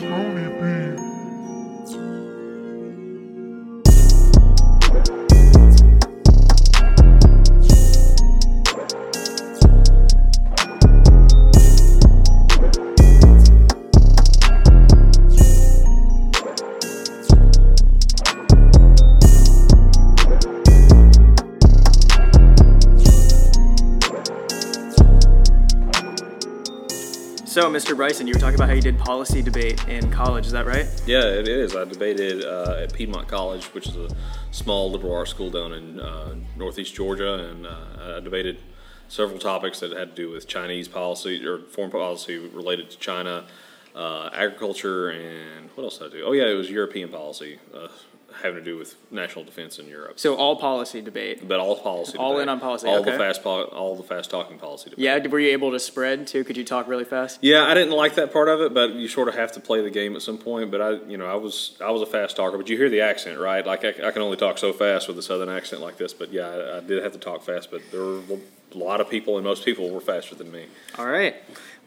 Rez Lonely Mr. Bryson, you were talking about how you did policy debate in college. Is that right? Yeah, it is. I debated uh, at Piedmont College, which is a small liberal arts school down in uh, northeast Georgia, and uh, I debated several topics that had to do with Chinese policy or foreign policy related to China, uh, agriculture, and what else did I do? Oh, yeah, it was European policy uh, having to do with national defense in Europe. So, all policy debate. But all policy, All debate. in on policy, all okay. the fast, pol- all the fast talking policy. Debate. Yeah, were you able to spread too? Could you talk really fast? Yeah, I didn't like that part of it, but you sort of have to play the game at some point. But I, you know, I was I was a fast talker, but you hear the accent, right? Like I, I can only talk so fast with a southern accent like this. But yeah, I, I did have to talk fast. But there were a lot of people, and most people were faster than me. All right.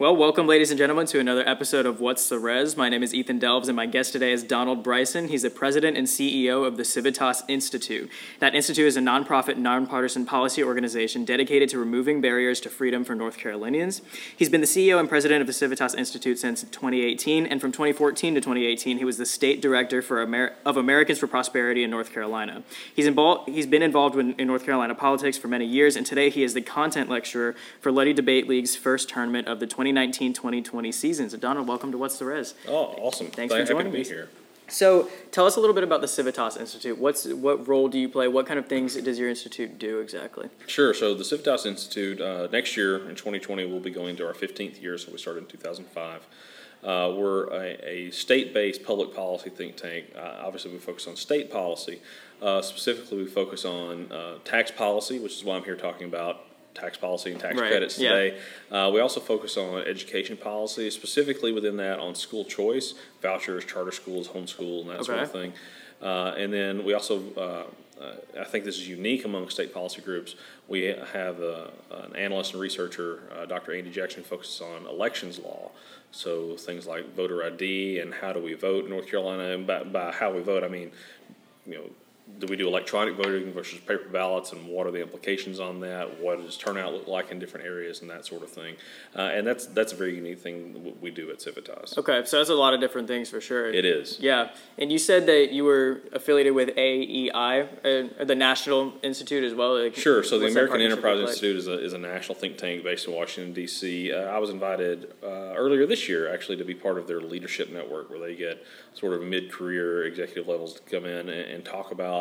Well, welcome, ladies and gentlemen, to another episode of What's the Res. My name is Ethan Delves, and my guest today is Donald Bryson. He's the president and CEO of the Civitas Institute. That institute is a nonprofit, nonpartisan policy organization dedicated to removing barriers to freedom for North Carolinians. He's been the CEO and president of the Civitas Institute since 2018, and from 2014 to 2018, he was the state director for Amer- of Americans for Prosperity in North Carolina. He's involved. He's been involved in, in North Carolina politics for many years, and today he is the content lecturer for Letty Debate League's first tournament of the 2019-2020 season. So, Donald, welcome to What's the Res. Oh, awesome! Thanks for joining us. here. So, tell us a little bit about the Civitas Institute. What's what role do you play? What kind of things does your institute do exactly? Sure. So the Civitas Institute uh, next year in 2020 we'll be going to our 15th year. So we started in 2005. Uh, we're a, a state-based public policy think tank. Uh, obviously, we focus on state policy. Uh, specifically, we focus on uh, tax policy, which is why I'm here talking about tax policy and tax Right, credits yeah. today. Uh, we also focus on education policy, specifically within that on school choice, vouchers, charter schools, homeschool, and that sort of thing. Uh, and then we also, uh, uh, I think this is unique among state policy groups. We have uh, an analyst and researcher, uh, Dr. Andy Jackson, focuses on elections law. So things like voter ID and how do we vote in North Carolina. And by, by how we vote, I mean, you know, do we do electronic voting versus paper ballots, and what are the implications on that? What does turnout look like in different areas, and that sort of thing? Uh, and that's that's a very unique thing we do at Civitas. Okay, so that's a lot of different things for sure. It is. Yeah, and you said that you were affiliated with AEI, uh, the National Institute as well. Like, Sure. So the American Enterprise like? Institute is a, is a national think tank based in Washington, D.C. Uh, I was invited uh, earlier this year, actually, to be part of their leadership network where they get sort of mid career executive levels to come in and, and talk about.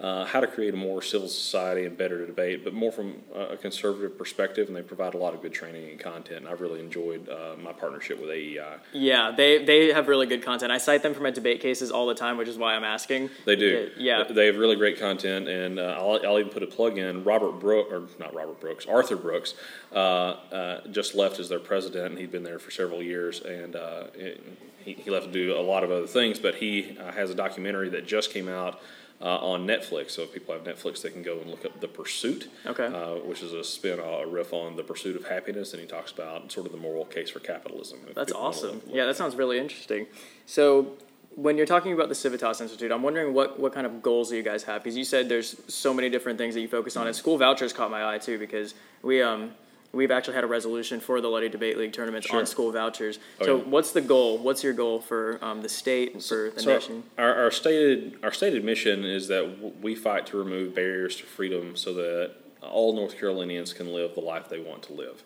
Uh, how to create a more civil society and better debate, but more from a conservative perspective, and they provide a lot of good training and content. And I've really enjoyed uh, my partnership with AEI. Yeah, they they have really good content. I cite them for my debate cases all the time, which is why I'm asking. They do. Yeah. They have really great content, and uh, I'll, I'll even put a plug in. Robert Brooks, or not Robert Brooks, Arthur Brooks, uh, uh, just left as their president, and he'd been there for several years, and uh, it, he, he left to do a lot of other things. But he has a documentary that just came out. Uh, on Netflix, so if people have Netflix, they can go and look up The Pursuit, Okay. uh, which is a spin, a riff on the pursuit of happiness, and he talks about sort of the moral case for capitalism. That's awesome. look- Yeah, that sounds really interesting. So, when you're talking about the Civitas Institute, I'm wondering what, what kind of goals do you guys have? Because you said there's so many different things that you focus on, and school vouchers caught my eye too. Because we um we've actually had a resolution for the Luddy Debate League tournaments Sure. on school vouchers. Oh, so, yeah. what's the goal? What's your goal for um, the state and for the So nation? Our, our stated our stated mission is that we fight to remove barriers to freedom so that all North Carolinians can live the life they want to live.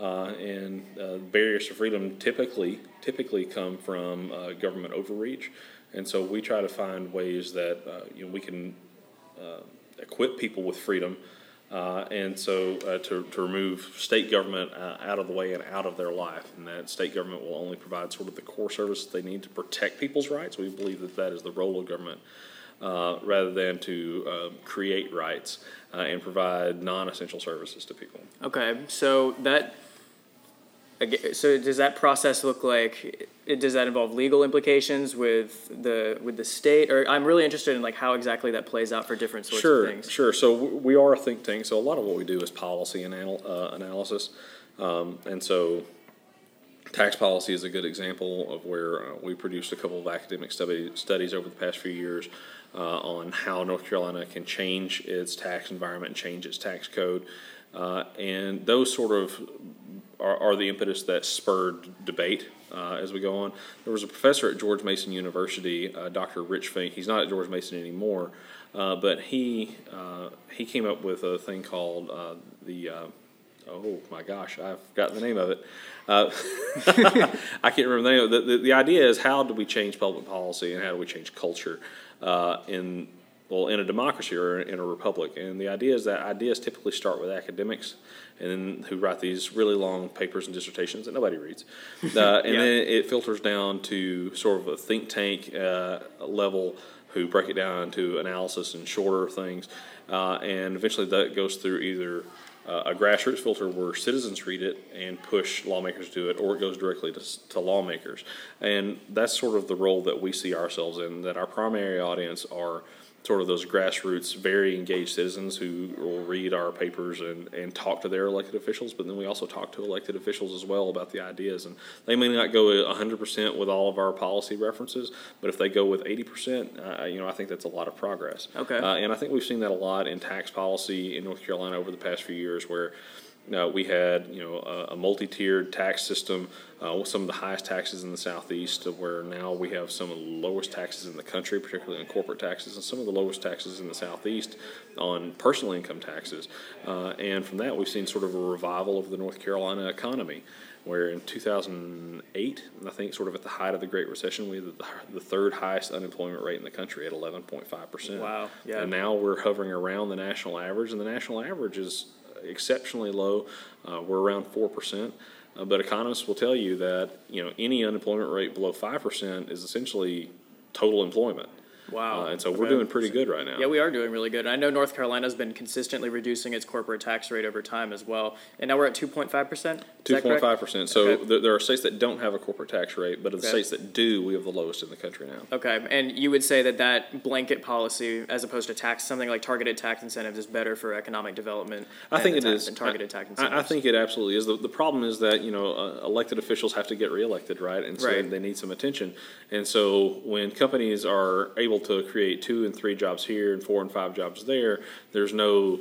Uh, and uh, barriers to freedom typically typically come from uh, government overreach, and so we try to find ways that uh, you know we can uh, equip people with freedom. Uh, and so uh, to, to remove state government uh, out of the way and out of their life, and that state government will only provide sort of the core services they need to protect people's rights. We believe that that is the role of government, uh, rather than to uh, create rights uh, and provide non-essential services to people. Okay, so that. So does that process look like? It, does that involve legal implications with the with the state? Or I'm really interested in like how exactly that plays out for different sorts Sure, of things. sure. So we are a think tank. So a lot of what we do is policy and anal- uh, analysis, um, and so Tax policy is a good example of where uh, we produced a couple of academic study, studies over the past few years uh, on how North Carolina can change its tax environment and change its tax code. Uh, and those sort of are, are, the impetus that spurred debate uh, as we go on. There was a professor at George Mason University, uh, Dr. Rich Fink. He's not at George Mason anymore, uh, but he he came up with a thing called the oh my gosh, I've forgotten the name of it. Uh, I can't remember the name. The, the, the, idea is how do we change public policy and how do we change culture uh, in well in a democracy or in a republic? And the idea is that ideas typically start with academics and then who write these really long papers and dissertations that nobody reads, uh, and yeah. then it filters down to sort of a think tank uh, level who break it down into analysis and shorter things, uh, and eventually that goes through either uh, a grassroots filter where citizens read it and push lawmakers to do it, or it goes directly to, to lawmakers. And that's sort of the role that we see ourselves in, that our primary audience are sort of those grassroots, very engaged citizens who will read our papers and, and talk to their elected officials, but then we also talk to elected officials as well about the ideas. And they may not go 100% with all of our policy references, but if they go with 80%, uh, you know, I think that's a lot of progress. Okay. Uh, and I think we've seen that a lot in tax policy in North Carolina over the past few years where uh, we had you know a, a, multi-tiered tax system uh, with some of the highest taxes in the southeast, where now we have some of the lowest taxes in the country, particularly on corporate taxes, and some of the lowest taxes in the southeast on personal income taxes. Uh, and from that, we've seen sort of a revival of the North Carolina economy. Where in 2008, I think, sort of at the height of the Great Recession, we had the, the third highest unemployment rate in the country at 11.5 percent. Wow! Yeah. And now we're hovering around the national average, and the national average is exceptionally low. Uh, we're around 4%. Uh, but economists will tell you that you know any unemployment rate below 5% is essentially total employment. Wow. Uh, and so we're doing pretty good right now. Yeah, we are doing really good. And I know North Carolina's been consistently reducing its corporate tax rate over time as well. And now we're at 2.5%? 2.5%. So okay. th- there are states that don't have a corporate tax rate, but of the okay. states that do, we have the lowest in the country now. Okay. And you would say that that blanket policy, as opposed to tax, something like targeted tax incentives, is better for economic development? I think it is. Than targeted I, tax incentives. I, think it absolutely is. The, the problem is that, you know, uh, elected officials have to get reelected, right? And so right. they need some attention. And so when companies are able to create two and three jobs here and four and five jobs there. There's no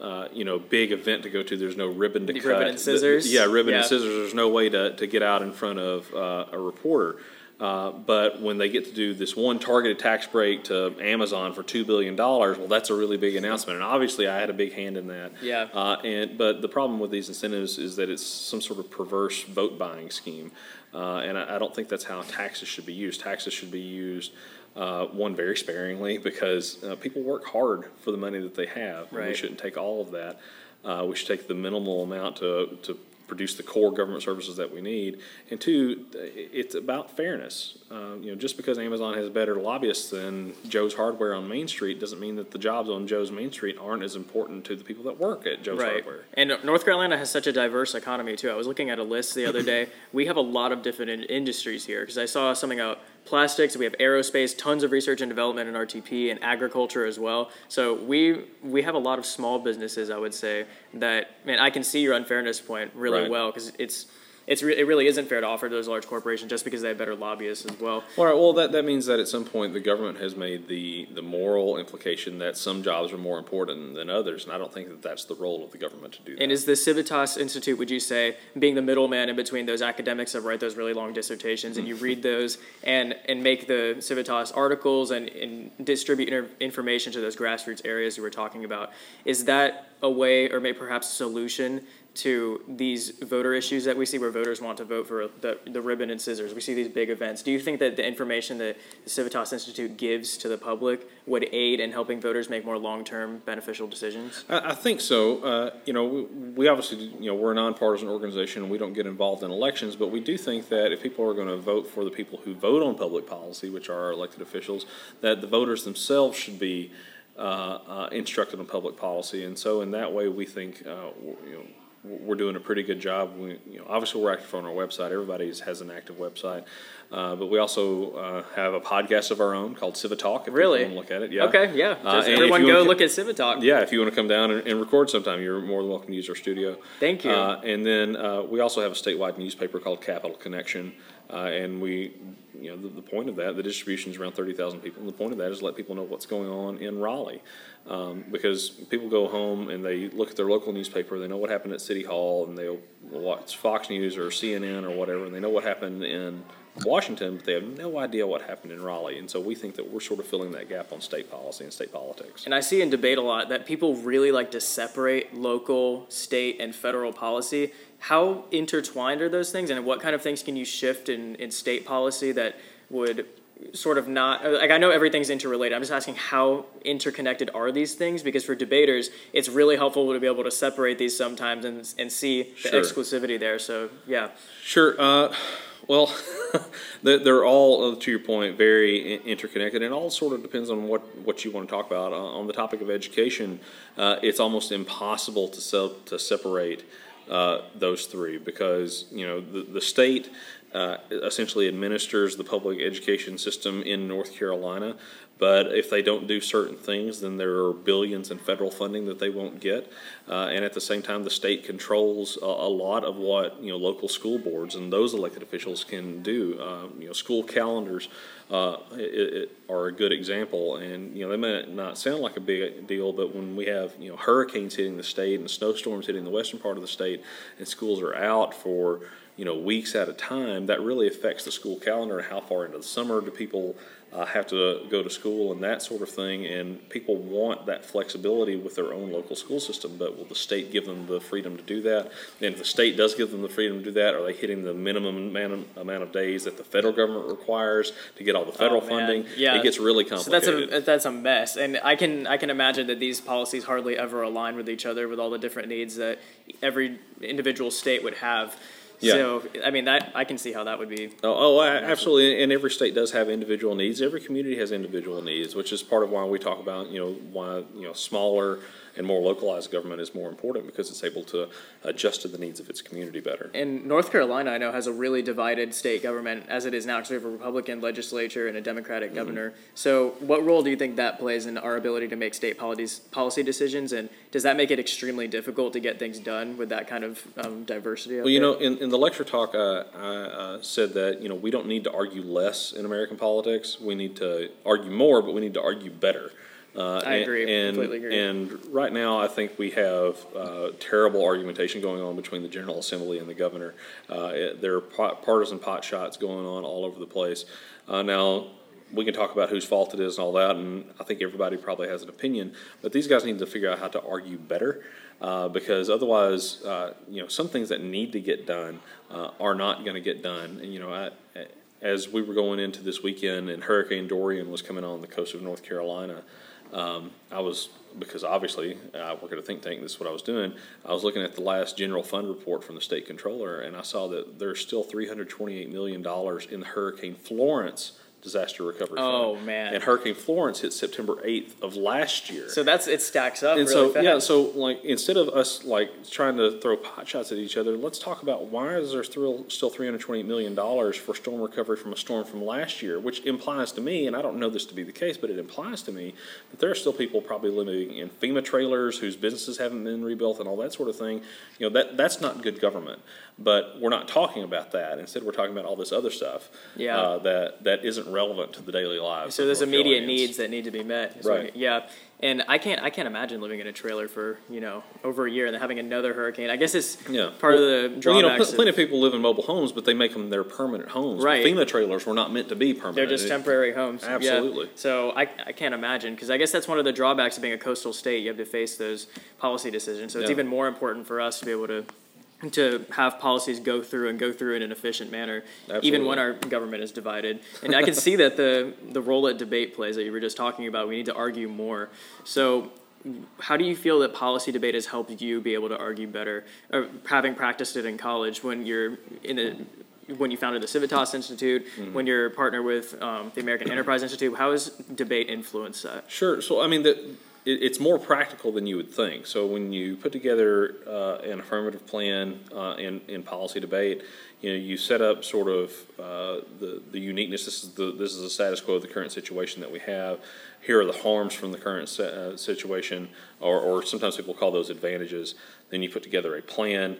uh, you know, big event to go to. There's no ribbon to cut. Ribbon and scissors. The, yeah, ribbon yeah. and scissors. There's no way to, to get out in front of uh, a reporter. Uh, but when they get to do this one targeted tax break to Amazon for two billion dollars, well, that's a really big announcement, and obviously I had a big hand in that. Yeah. Uh, and but the problem with these incentives is that it's some sort of perverse vote buying scheme, uh, and I, I, don't think that's how taxes should be used. Taxes should be used uh, one very sparingly because uh, people work hard for the money that they have. Right. we shouldn't take all of that. Uh, we should take the minimal amount to, to produce the core government services that we need. And two, it's about fairness. Uh, you know, just because Amazon has better lobbyists than Joe's Hardware on Main Street doesn't mean that the jobs on Joe's Main Street aren't as important to the people that work at Joe's right. Hardware. And North Carolina has such a diverse economy too. I was looking at a list the other day. we have a lot of different in- industries here because I saw something out plastics, we have aerospace, tons of research and development in RTP, and agriculture as well. So we we have a lot of small businesses, I would say, that man, I can see your unfairness point really right. well because it's it's re- it really isn't fair to offer those large corporations just because they have better lobbyists as well. All right. Well, that, that means that at some point the government has made the, the moral implication that some jobs are more important than others, and I don't think that that's the role of the government to do that. And is the Civitas Institute, would you say, being the middleman in between those academics that write those really long dissertations, and you mm-hmm. read those and and make the Civitas articles and, and distribute inter- information to those grassroots areas you were talking about? Is that a way, or maybe perhaps a solution to these voter issues that we see where voters want to vote for the, the ribbon and scissors. We see these big events. Do you think that the information that the Civitas Institute gives to the public would aid in helping voters make more long-term beneficial decisions? I, I think so. Uh, you know, we, we, obviously, you know, we're a nonpartisan organization and we don't get involved in elections, but we do think that if people are going to vote for the people who vote on public policy, which are our elected officials, that the voters themselves should be uh, uh, instructed on public policy. And so in that way, we think, uh, you know, we're doing a pretty good job. We, you know, obviously we're active on our website. Everybody has an active website, uh, but we also uh, have a podcast of our own called Civitalk. If Really? want to look at it, yeah. Okay, yeah. Uh, everyone go look at Civitalk. Yeah, if you want to come down and, and record sometime, you're more than welcome to use our studio. Thank you. Uh, and then uh, we also have a statewide newspaper called Capital Connection, uh, and we, you know, the, the point of that, the distribution is around thirty thousand people, and the point of that is let people know what's going on in Raleigh, um, because people go home and they look at their local newspaper, they know what happened at City Hall, and they'll watch Fox News or CNN or whatever, and they know what happened in Washington, but they have no idea what happened in Raleigh, and so we think that we're sort of filling that gap on state policy and state politics. And I see in debate a lot that people really like to separate local, state, and federal policy. How intertwined are those things, and what kind of things can you shift in, in state policy that would sort of not like I know everything's interrelated. I'm just asking how interconnected are these things because for debaters, it's really helpful to be able to separate these sometimes and and see the Sure. exclusivity there. So yeah, Sure. Uh, well, they're, they're all, uh, to your point, very interconnected, and it all sort of depends on what, what you want to talk about. Uh, on the topic of education, uh, it's almost impossible to se- to separate uh, those three because you know the the state uh, essentially administers the public education system in North Carolina. But if they don't do certain things, then there are billions in federal funding that they won't get. Uh, and at the same time, the state controls a, a lot of what you know local school boards and those elected officials can do. Uh, you know, school calendars uh, it, it are a good example, and you know they may not sound like a big deal, but when we have you know hurricanes hitting the state and snowstorms hitting the western part of the state, and schools are out for you know weeks at a time, that really affects the school calendar and how far into the summer do people uh, have to go to school and that sort of thing. And people want that flexibility with their own local school system, but will the state give them the freedom to do that? And if the state does give them the freedom to do that, are they hitting the minimum amount of, amount of days that the federal government requires to get all the federal Oh, funding? Yeah. it gets really So complicated. that's a that's a mess, and I can I can imagine that these policies hardly ever align with each other with all the different needs that every individual state would have. Yeah. So I mean that I can see how that would be. Oh, oh, absolutely. And every state does have individual needs. Every community has individual needs, which is part of why we talk about, you know, why, you know, smaller and more localized government is more important because it's able to adjust to the needs of its community better. And North Carolina, I know, has a really divided state government as it is now. Because we have a Republican legislature and a Democratic Mm-hmm. governor. So, what role do you think that plays in our ability to make state policies, policy decisions? And does that make it extremely difficult to get things done with that kind of um, diversity? Well, you there? know, in, in the lecture talk, uh, I uh, said that, you know, we don't need to argue less in American politics. We need to argue more, but we need to argue better. Uh, I and- agree. And, Completely agree. And right now, I think we have uh, terrible argumentation going on between the General Assembly and the governor. Uh, it, there are pot, partisan pot shots going on all over the place. Uh, now, we can talk about whose fault it is and all that, and I think everybody probably has an opinion. But these guys need to figure out how to argue better, uh, because otherwise, uh, you know, some things that need to get done uh, are not going to get done. And you know, I, as we were going into this weekend, and Hurricane Dorian was coming on the coast of North Carolina, um, I was because obviously I work at a think tank. This is what I was doing. I was looking at the last general fund report from the state controller, and I saw that there's still 328 million dollars in Hurricane Florence disaster recovery Oh, fund. man. And Hurricane Florence hit September 8th of last year. So that's it stacks up and really so fast. yeah, so like instead of us like trying to throw pot shots at each other, let's talk about why is there still still 328 million dollars for storm recovery from a storm from last year, which implies to me, and I don't know this to be the case, but it implies to me that there are still people probably living in FEMA trailers whose businesses haven't been rebuilt and all that sort of thing. You know that that's not good government. But we're not talking about that. Instead, we're talking about all this other stuff Yeah. uh, that that isn't relevant to the daily lives. So there's immediate needs that need to be met. So, Right. Yeah. And I can't I can't imagine living in a trailer for you know over a year and then having another hurricane. I guess it's Yeah. part Well- of the Well, you know, drawbacks. pl- plenty of people live in mobile homes, but they make them their permanent homes. Right. FEMA trailers were not meant to be permanent. they're just It- temporary homes. Yeah. Absolutely. So I, I can't imagine because I guess that's one of the drawbacks of being a coastal state. You have to face those policy decisions. So it's Yeah. even more important for us to be able to to have policies go through and go through in an efficient manner, even when our government is divided. And I can see that the the role that debate plays that you were just talking about. We need to argue more. So how do you feel that policy debate has helped you be able to argue better, or having practiced it in college when you're in a when you founded the Civitas Institute, Mm-hmm. when you're partner with um, the American Enterprise Institute, how has debate influenced that? Sure. So I mean that it, it's more practical than you would think. So when you put together uh, an affirmative plan uh, in in policy debate, you know you set up sort of uh, the the uniqueness. This is the this is the status quo of the current situation that we have. Here are the harms from the current uh, situation, or, or sometimes people call those advantages. Then you put together a plan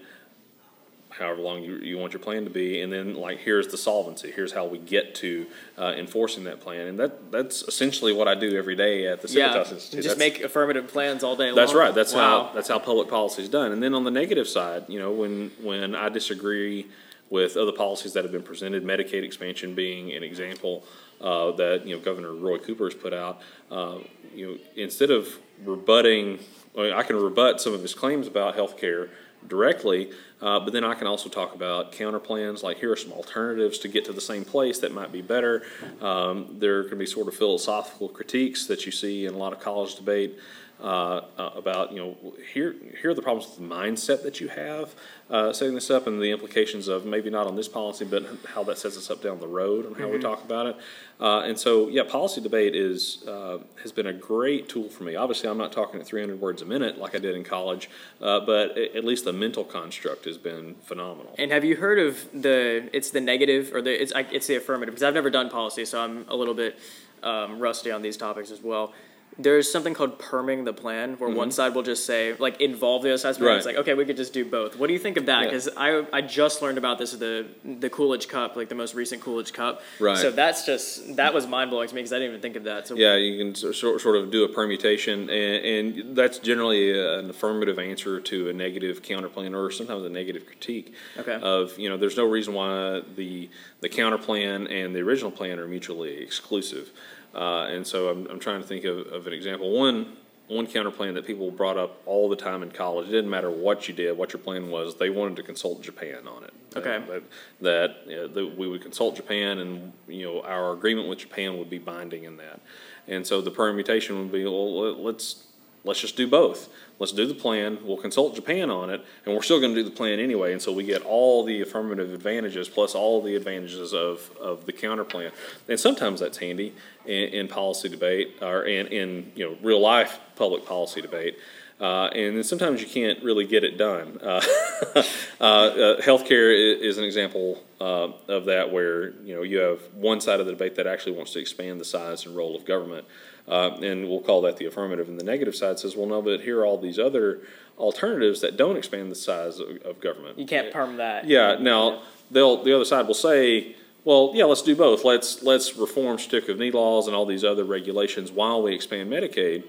however long you, you want your plan to be, and then like here's the solvency. Here's how we get to uh, enforcing that plan, and that that's essentially what I do every day at the Civitas yeah, Institute. just That's- make affirmative plans all day long. that's right. That's Wow. how that's how public policy is done. And then on the negative side, you know, when when I disagree with other policies that have been presented, Medicaid expansion being an example uh, that you know Governor Roy Cooper has put out. Uh, you know, instead of rebutting, well, I can rebut some of his claims about health care directly, uh, but then I can also talk about counter plans. Like here are some alternatives to get to the same place that might be better. Um, there can be sort of philosophical critiques that you see in a lot of college debate uh, uh, about you know here here are the problems with the mindset that you have uh, setting this up and the implications of maybe not on this policy but how that sets us up down the road and how we talk about it uh, and so yeah policy debate is uh, has been a great tool for me obviously I'm not talking at 300 words a minute like I did in college uh, but at least the mental construct has been phenomenal And have you heard of the? It's the negative or the? It's it's the affirmative because I've never done policy, so I'm a little bit um, rusty on these topics as well. There's something called perming the plan, where one side will just say like involve the other side plan. It's Mm-hmm. Like okay, we could just do both. What do you think of that? Yeah. Because I I just learned about this at the the Coolidge Cup, like the most recent Coolidge Cup. Right. So that's just that was mind blowing to me because I didn't even think of that. So Yeah, you can sort sort of do a permutation, and, and that's generally an affirmative answer to a negative counterplan or sometimes a negative critique. Okay. Of you know, there's no reason why the the counterplan and the original plan are mutually exclusive, uh, and so I'm, I'm trying to think of, of an example. One one counterplan that people brought up all the time in college. It didn't matter what you did, what your plan was. They wanted to consult Japan on it. Okay. Uh, that that, you know, that we would consult Japan, and you know our agreement with Japan would be binding in that. And so the permutation would be, well, let- let's let's just do both. Let's do the plan. We'll consult Japan on it, and we're still going to do the plan anyway. And so we get all the affirmative advantages plus all the advantages of, of the counter plan. And sometimes that's handy in, in policy debate or in, in you know real life public policy debate. Uh, and then sometimes you can't really get it done. Uh, uh, uh, healthcare is an example uh, of that, where you know you have one side of the debate that actually wants to expand the size and role of government, uh, and we'll call that the affirmative. And the negative side says, well, no, but here are all these other alternatives that don't expand the size of, of government. you can't perm that. Yeah. Now they'll the other side will say, well, yeah, let's do both. Let's let's reform certificate of need laws and all these other regulations while we expand Medicaid.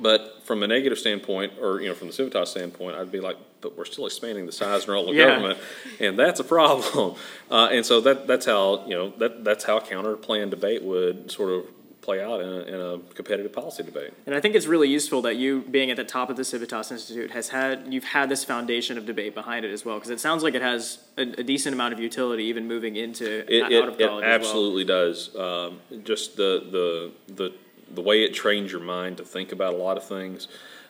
But from a negative standpoint, or you know, from the Civitas standpoint, I'd be like, but we're still expanding the size and role of Yeah. government, and that's a problem. Uh, and so that that's how you know that that's how counter plan debate would sort of play out in a, in a competitive policy debate. And I think it's really useful that you, being at the top of the Civitas Institute, has had you've had this foundation of debate behind it as well, because it sounds like it has a, a decent amount of utility, even moving into It, out it, of it college. as well. absolutely does. Um, just the, the the the way it trains your mind to think about a lot of things,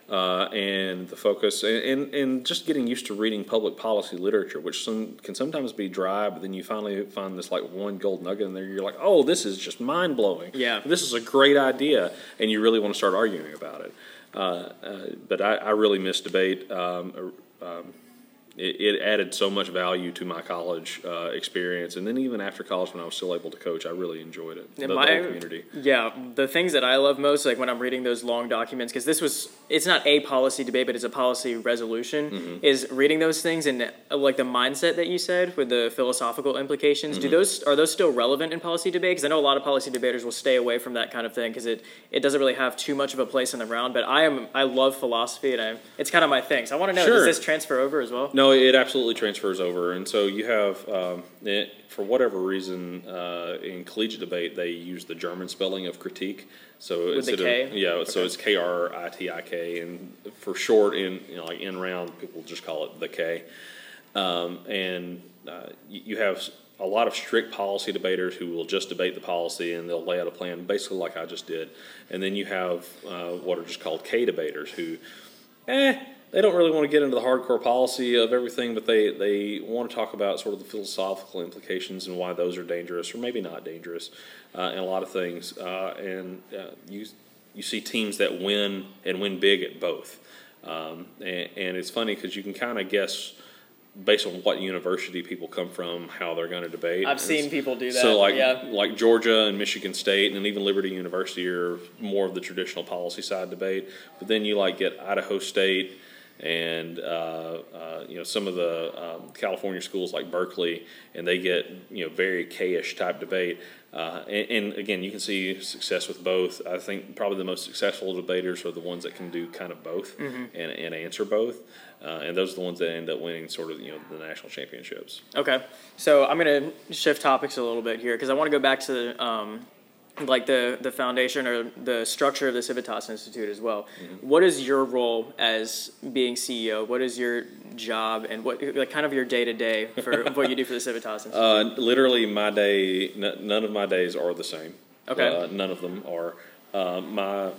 uh, and the focus, and, and, just getting used to reading public policy literature, which some, can sometimes be dry, but then you finally find this like one gold nugget in there. You're like, oh, this is just mind blowing. Yeah. this is a great idea, and you really want to start arguing about it. Uh, uh, but I, I really miss debate. Um, um, it, it added so much value to my college uh, experience, and then even after college, when I was still able to coach, I really enjoyed it. The, And the whole community. Yeah, the things that I love most, like when I'm reading those long documents, because this was, it's not a policy debate, but it's a policy resolution, Mm-hmm. is reading those things and uh, like the mindset that you said with the philosophical implications. Mm-hmm. Do those, are those still relevant in policy debate? Because I know a lot of policy debaters will stay away from that kind of thing because it, it doesn't really have too much of a place in the round. But I am, I love philosophy and I, it's kind of my thing. So I want to know, Sure. does this transfer over as well? No, it absolutely transfers over, and so you have, um, it, for whatever reason, uh, in collegiate debate, they use the German spelling of critique. So With instead K? of yeah, so it's K R I T I K, and for short, in you know, like in round, people just call it the K. Um, and uh, you, you have a lot of strict policy debaters who will just debate the policy and they'll lay out a plan, basically like I just did. And then you have uh, what are just called K debaters who, eh, they don't really want to get into the hardcore policy of everything, but they, they want to talk about sort of the philosophical implications and why those are dangerous or maybe not dangerous uh, in a lot of things. Uh, and uh, you you see teams that win and win big at both. Um, and, and it's funny because you can kind of guess based on what university people come from, how they're going to debate. I've And seen people do that. So like yeah. like Georgia and Michigan State and even Liberty University are more of the traditional policy side debate. But then you like get Idaho State and uh, uh, you know some of the um, California schools like Berkeley, and they get you know very K-ish type debate. Uh, and, and again, you can see success with both. I think probably the most successful debaters are the ones that can do kind of both and, and answer both. Uh, and those are the ones that end up winning sort of you know the national championships. Okay, so I'm gonna shift topics a little bit here because I want to go back to um, like the the foundation or the structure of the Civitas Institute as well. Mm-hmm. What is your role as being CEO? What is your job and what like kind of your day to day for what you do for the Civitas Institute? Uh, literally, my day. N- none of my days are the same. Okay. Uh, none of them are. Uh, my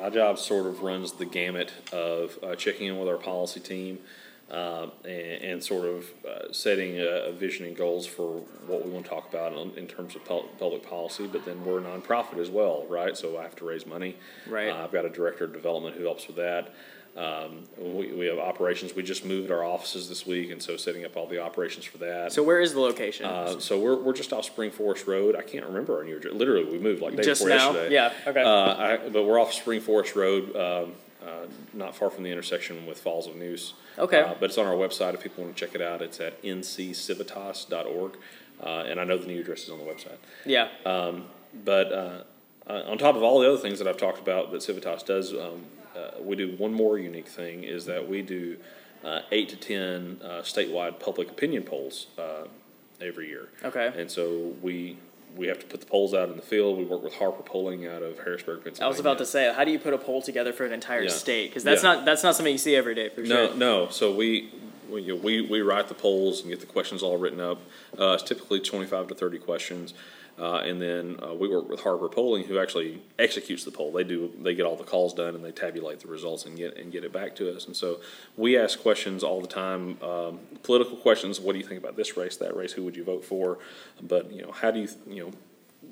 my job sort of runs the gamut of uh, checking in with our policy team uh, and, and sort of uh, setting a, a vision and goals for what we want to talk about in, in terms of pul- public policy. But then we're a nonprofit as well, right? So I have to raise money. Right. Uh, I've got a director of development who helps with that. Um, we, we have operations. We just moved our offices this week, and so setting up all the operations for that. so where is the location? Uh, so we're, we're just off Spring Forest Road. I can't remember our new address. Literally, we moved like day Just before now? yesterday. Yeah, okay. Uh, I, but we're off Spring Forest Road, um, uh, not far from the intersection with Falls of Neuse. Okay. Uh, but it's on our website if people want to check it out. It's at nccivitas.org. Uh, and I know the new address is on the website. yeah. But uh, uh, on top of all the other things that I've talked about that Civitas does, um, uh, we do one more unique thing is that we do uh, eight to ten uh, statewide public opinion polls uh, every year. Okay. And so we we have to put the polls out in the field. We work with Harper Polling out of Harrisburg, Pennsylvania. I was about to say, how do you put a poll together for an entire Yeah. state? Because that's Yeah. not that's not something you see every day for No, sure. no. So we we, you know, we we write the polls and get the questions all written up. Uh, it's typically twenty five to thirty questions, uh, and then uh, we work with Harper Polling, who actually executes the poll. They do they get all the calls done and they tabulate the results and get and get it back to us. And so we ask questions all the time, um, political questions. What do you think about this race, that race? Who would you vote for? But you know, how do you you know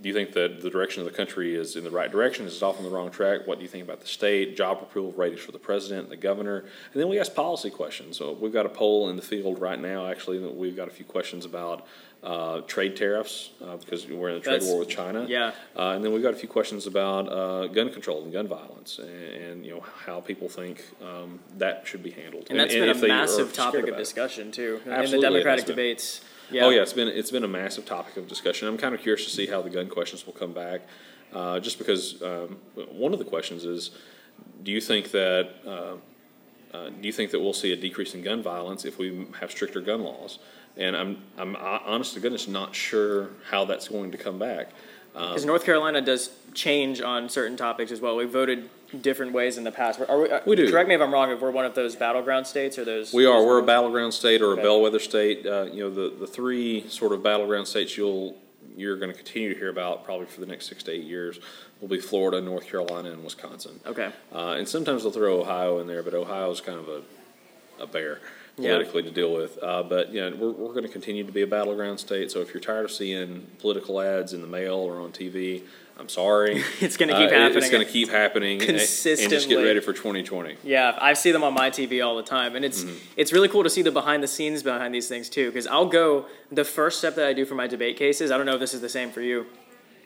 do you think that the direction of the country is in the right direction? Is it off on the wrong track? What do you think about the state, job approval ratings for the president, the governor? And then we ask policy questions. So we've got a poll in the field right now, actually, that we've got a few questions about uh, trade tariffs uh, because we're in a trade That's- war with China. yeah. Uh, and then we've got a few questions about uh, gun control and gun violence and, and you know how people think um, that should be handled. And that's if been a massive topic of about it. discussion too in the Democratic debates. been. Yeah. Oh yeah, it's been it's been a massive topic of discussion. I'm kind of curious to see how the gun questions will come back, uh, just because um, one of the questions is, do you think that uh, uh, do you think that we'll see a decrease in gun violence if we have stricter gun laws? And I'm I'm uh, honest to goodness not sure how that's going to come back. Because North Carolina does change on certain topics as well. We voted different ways in the past. Are we, uh, We do. Correct me if I'm wrong. If we're one of those battleground states or those. We are. those We're a battleground state or a Okay. bellwether state. Uh, you know, the, the three sort of battleground states you'll you're going to continue to hear about probably for the next six to eight years will be Florida, North Carolina, and Wisconsin. Okay. Uh, and sometimes they'll throw Ohio in there, but Ohio is kind of a a bear Yeah. politically to deal with. Uh, but you know, we're, we're going to continue to be a battleground state. So if you're tired of seeing political ads in the mail or on TV, I'm sorry. It's gonna keep Uh, it- happening. It's going to keep happening. and- And just get Consistently. ready for 2020. Yeah, I see them on my TV all the time, and it's Mm-hmm. it's really cool to see the behind the scenes behind these things too. Because I'll go the first step that I do for my debate cases. I don't know if this is the same for you,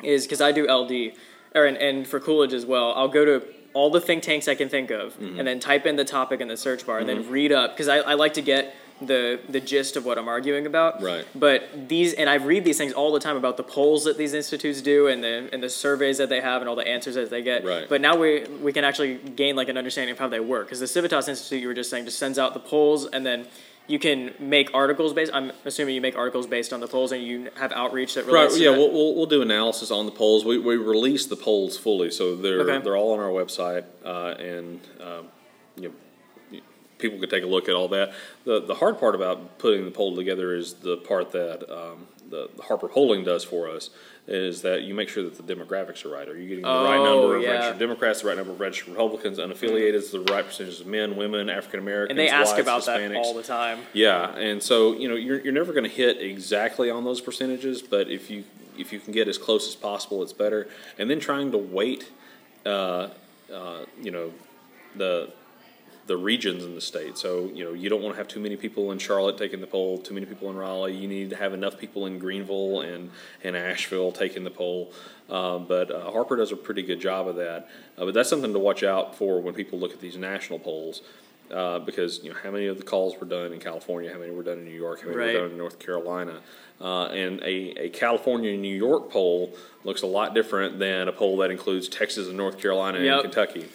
is because I do LD, or and, and for Coolidge as well. I'll go to all the think tanks I can think of, Mm-hmm. and then type in the topic in the search bar, and then read up because I, I like to get the the gist of what I'm arguing about. Right. But these, and I read these things all the time about the polls that these institutes do, and the and the surveys that they have, and all the answers that they get. Right. But now we we can actually gain like an understanding of how they work because the Civitas Institute you were just saying just sends out the polls, and then you can make articles based. I'm assuming you make articles based on the polls, and you have outreach that Right. relates. to Yeah. that. We'll, we'll we'll do analysis on the polls. We we release the polls fully, so they're Okay. they're all on our website, uh, and um, you know, people could take a look at all that. The the hard part about putting the poll together is the part that um, the, the Harper Polling does for us is that you make sure that the demographics are right. Are you getting the right Oh, number of yeah. registered Democrats, the right number of registered Republicans, unaffiliated, is the right percentages of men, women, African Americans, and they ask whites, about that all the time. Yeah, and so you know you're, you're never going to hit exactly on those percentages, but if you if you can get as close as possible, it's better. And then trying to weight uh, uh, you know, the the regions in the state. So you know you don't want to have too many people in Charlotte taking the poll, too many people in Raleigh. You need to have enough people in Greenville and and Asheville taking the poll. Uh, but uh, Harper does a pretty good job of that. Uh, but that's something to watch out for when people look at these national polls. Uh, because you know how many of the calls were done in California, how many were done in New York, how many Right. were done in North Carolina, uh, and a, a California New York poll looks a lot different than a poll that includes Texas and North Carolina Yep. and Kentucky.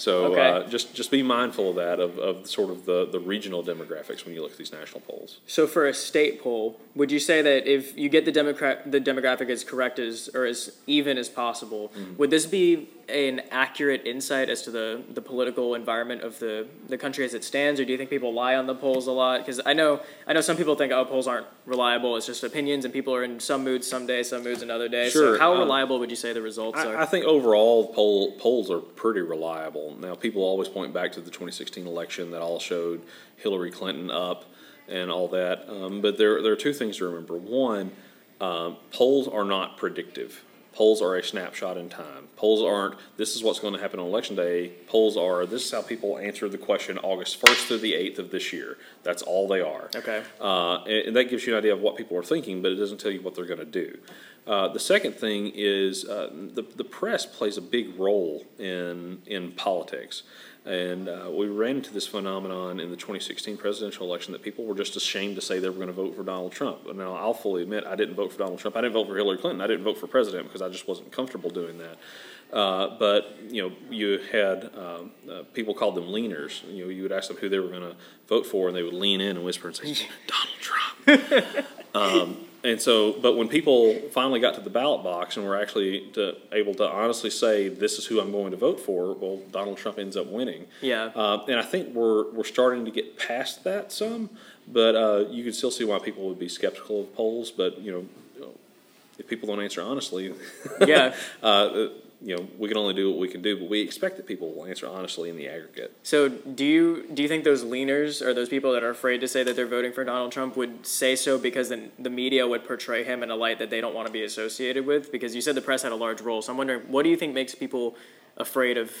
So Okay. uh, just just be mindful of that of, of sort of the, the regional demographics when you look at these national polls. So for a state poll, would you say that if you get the democrat the demographic as correct as or as even as possible, Mm-hmm. would this be an accurate insight as to the, the political environment of the, the country as it stands, or do you think people lie on the polls a lot? Because I know I know some people think oh polls aren't reliable; it's just opinions, and people are in some moods some days, some moods another day. Sure, So how uh, reliable would you say the results are? I, I think overall poll, polls are pretty reliable. Now people always point back to the 2016 election that all showed Hillary Clinton up and all that, um, but there there are two things to remember. One, um, polls are not predictive. Polls are a snapshot in time. Polls aren't, this is what's going to happen on election day. Polls are, this is how people answered the question August 1st through the 8th of this year. That's all they are. Okay. Uh, and, and that gives you an idea of what people are thinking, but it doesn't tell you what they're going to do. Uh, the second thing is uh, the, the press plays a big role in, in politics. And uh, we ran into this phenomenon in the 2016 presidential election that people were just ashamed to say they were going to vote for Donald Trump. Now, I'll fully admit I didn't vote for Donald Trump. I didn't vote for Hillary Clinton. I didn't vote for president because I just wasn't comfortable doing that. Uh, but you know, you had um, uh, people called them leaners. You know, you would ask them who they were going to vote for, and they would lean in and whisper and say, "Donald Trump." um, and so, but when people finally got to the ballot box and were actually to, able to honestly say, "This is who I'm going to vote for," well, Donald Trump ends up winning. Yeah. Uh, and I think we're we're starting to get past that some, but uh, you can still see why people would be skeptical of polls. But you know, if people don't answer honestly, Yeah. uh, you know, we can only do what we can do. But we expect that people will answer honestly in the aggregate. So do you do you think those leaners or those people that are afraid to say that they're voting for Donald Trump would say so because then the media would portray him in a light that they don't want to be associated with? Because you said the press had a large role, so I'm wondering what do you think makes people afraid of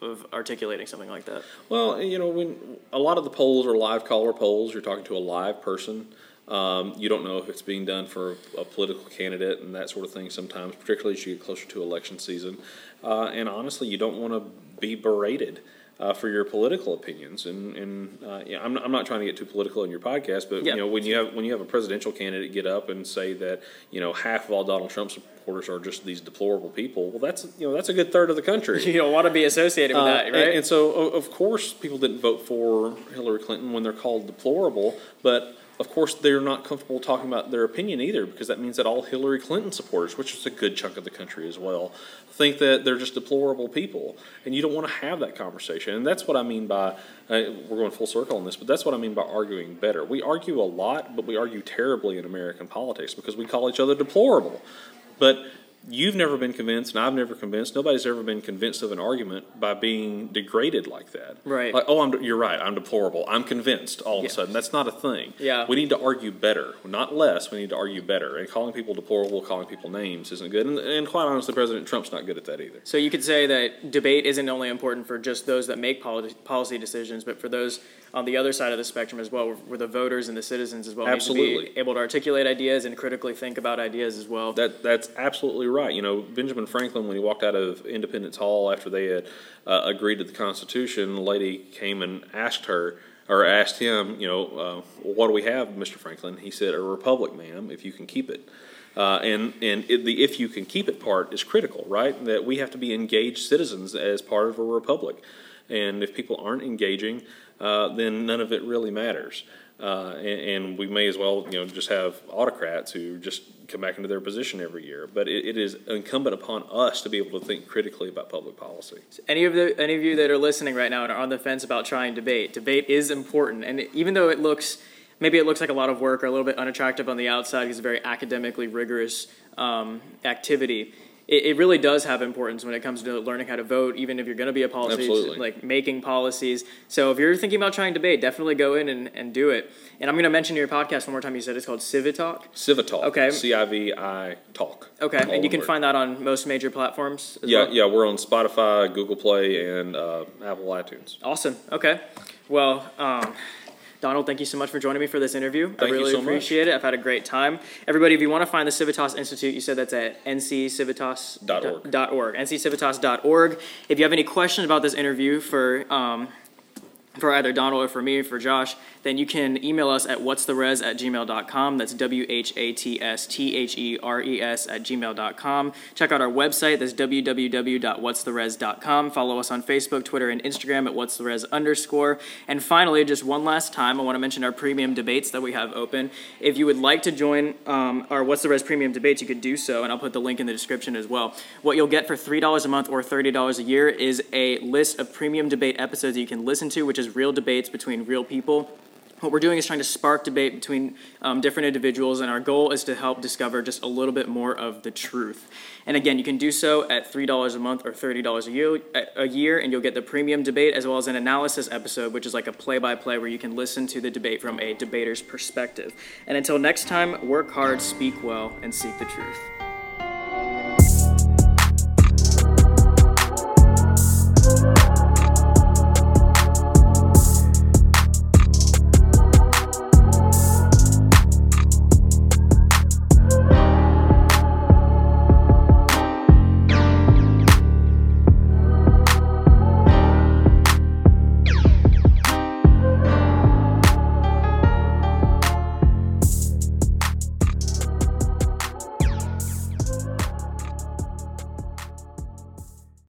of articulating something like that? Well, you know, when a lot of the polls are live caller polls, you're talking to a live person. Um, you don't know if it's being done for a political candidate and that sort of thing sometimes, particularly as you get closer to election season. Uh, and honestly, you don't want to be berated uh, for your political opinions. And, and uh, yeah, I'm, I'm not trying to get too political in your podcast, but Yeah. you know, when you have when you have a presidential candidate get up and say that you know half of all Donald Trump supporters are just these deplorable people, well, that's you know that's a good third of the country. You don't want to be associated with Uh, that, and- right? And, so, of course, people didn't vote for Hillary Clinton when they're called deplorable, but of course, they're not comfortable talking about their opinion either because that means that all Hillary Clinton supporters, which is a good chunk of the country as well, think that they're just deplorable people. And you don't want to have that conversation. And that's what I mean by, uh, we're going full circle on this, but that's what I mean by arguing better. We argue a lot, but we argue terribly in American politics because we call each other deplorable. But you've never been convinced, and I've never convinced. Nobody's ever been convinced of an argument by being degraded like that. Right. Like, oh, I'm, you're right. I'm deplorable. I'm convinced. All of Yeah. a sudden, that's not a thing. Yeah. We need to argue better, not less. We need to argue better. And calling people deplorable, calling people names, isn't good. And, and quite honestly, President Trump's not good at that either. So you could say that debate isn't only important for just those that make poli- policy decisions, but for those on the other side of the spectrum as well, where the voters and the citizens as well need to Absolutely. be able to articulate ideas and critically think about ideas as well. That that's absolutely right. You know, Benjamin Franklin, when he walked out of Independence Hall after they had uh, agreed to the Constitution, the lady came and asked her or asked him, you know, uh, what do we have, Mr. Franklin? He said, a republic, ma'am, if you can keep it. Uh, and and it, the if you can keep it part is critical, right? That we have to be engaged citizens as part of a republic. And if people aren't engaging, uh, then none of it really matters. Uh, and, and we may as well, you know, just have autocrats who just come back into their position every year. But it, it is incumbent upon us to be able to think critically about public policy. Any of the any of you that are listening right now and are on the fence about trying debate, debate is important. And even though it looks maybe it looks like a lot of work or a little bit unattractive on the outside it's a very academically rigorous um, activity, it, it really does have importance when it comes to learning how to vote, even if you're going to be a policy, like making policies. So if you're thinking about trying to debate, definitely go in and, and do it. And I'm going to mention your podcast one more time. You said it's called Civitalk. Civitalk. Okay. C I V I Talk. Okay, and you can word. find that on most major platforms. As Yeah, well? yeah, we're on Spotify, Google Play, and uh, Apple iTunes. Awesome. Okay. Well, um, Donald, thank you so much for joining me for this interview. I Thank you really so much. appreciate it. I've had a great time. Everybody, if you want to find the Civitas Institute, you said that's at ncivitas.org. Dot org. Dot org. ncivitas.org. If you have any questions about this interview for um, for either Donald or for me or for Josh, then you can email us at what's the res at gmail.com. That's W H A T S T H E R E S at gmail.com. Check out our website. That's www.what'stheres.com. Follow us on Facebook, Twitter, and Instagram at what's the res underscore. And finally, just one last time, I want to mention our premium debates that we have open. If you would like to join um, our What's the Res premium debates, you could do so, and I'll put the link in the description as well. What you'll get for $3 a month or $30 a year is a list of premium debate episodes you can listen to, which is real debates between real people. What we're doing is trying to spark debate between um, different individuals, and our goal is to help discover just a little bit more of the truth. And again, you can do so at $3 a month or $30 a year, a year, and you'll get the premium debate as well as an analysis episode, which is like a play by play where you can listen to the debate from a debater's perspective. And until next time, work hard, speak well, and seek the truth.